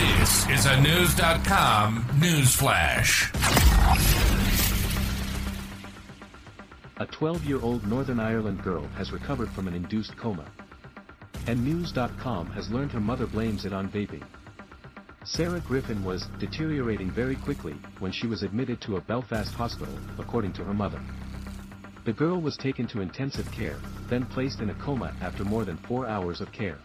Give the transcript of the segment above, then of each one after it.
This is a News.com news flash. A 12 year old Northern Ireland girl has recovered from an induced coma. And News.com has learned her mother blames it on vaping. Sarah Griffin was deteriorating very quickly when she was admitted to a Belfast hospital, according to her mother. The girl was taken to intensive care, then placed in a coma after more than four hours of care.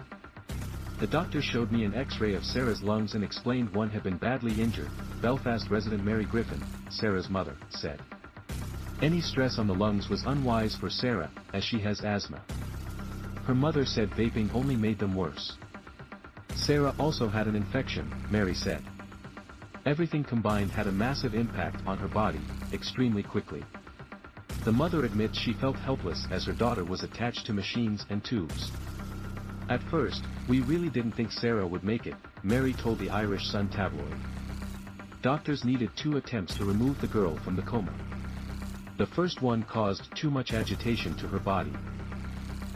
The doctor showed me an x-ray of Sarah's lungs and explained one had been badly injured, Belfast resident Mary Griffin, Sarah's mother, said. Any stress on the lungs was unwise for Sarah, as she has asthma. Her mother said vaping only made them worse. Sarah also had an infection, Mary said. Everything combined had a massive impact on her body, extremely quickly. The mother admits she felt helpless as her daughter was attached to machines and tubes. At first, we really didn't think Sarah would make it, Mary told the Irish Sun tabloid. Doctors needed two attempts to remove the girl from the coma. The first one caused too much agitation to her body.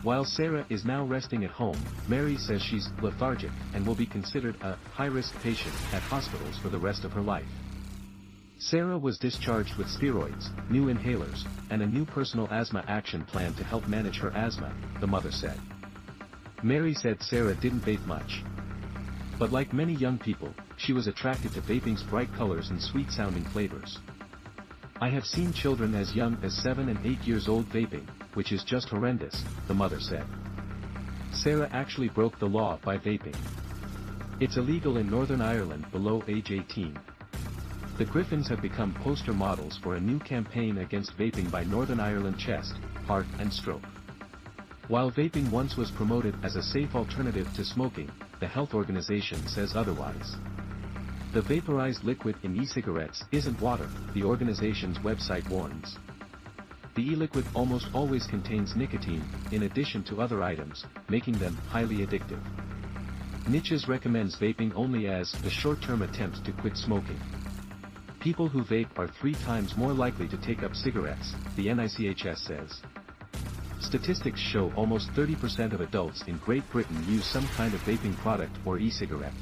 While Sarah is now resting at home, Mary says she's lethargic and will be considered a high-risk patient at hospitals for the rest of her life. Sarah was discharged with steroids, new inhalers, and a new personal asthma action plan to help manage her asthma, the mother said. Mary said Sarah didn't vape much. But like many young people, she was attracted to vaping's bright colors and sweet-sounding flavors. I have seen children as young as 7 and 8 years old vaping, which is just horrendous, the mother said. Sarah actually broke the law by vaping. It's illegal in Northern Ireland below age 18. The Griffins have become poster models for a new campaign against vaping by Northern Ireland Chest, Heart and Stroke. While vaping once was promoted as a safe alternative to smoking, the health organization says otherwise. The vaporized liquid in e-cigarettes isn't water, the organization's website warns. The e-liquid almost always contains nicotine, in addition to other items, making them highly addictive. NICHES recommends vaping only as a short-term attempt to quit smoking. People who vape are three times more likely to take up cigarettes, the NICHS says. Statistics show almost 30% of adults in Great Britain use some kind of vaping product or e-cigarette.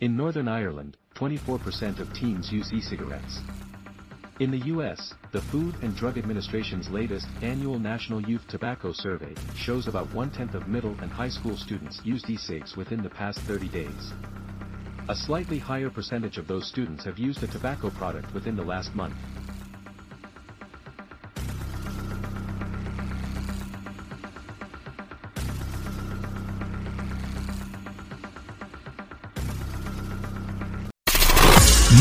In Northern Ireland, 24% of teens use e-cigarettes. In the US, the Food and Drug Administration's latest annual National Youth Tobacco Survey shows about one-tenth of middle and high school students used e-cigs within the past 30 days. A slightly higher percentage of those students have used a tobacco product within the last month.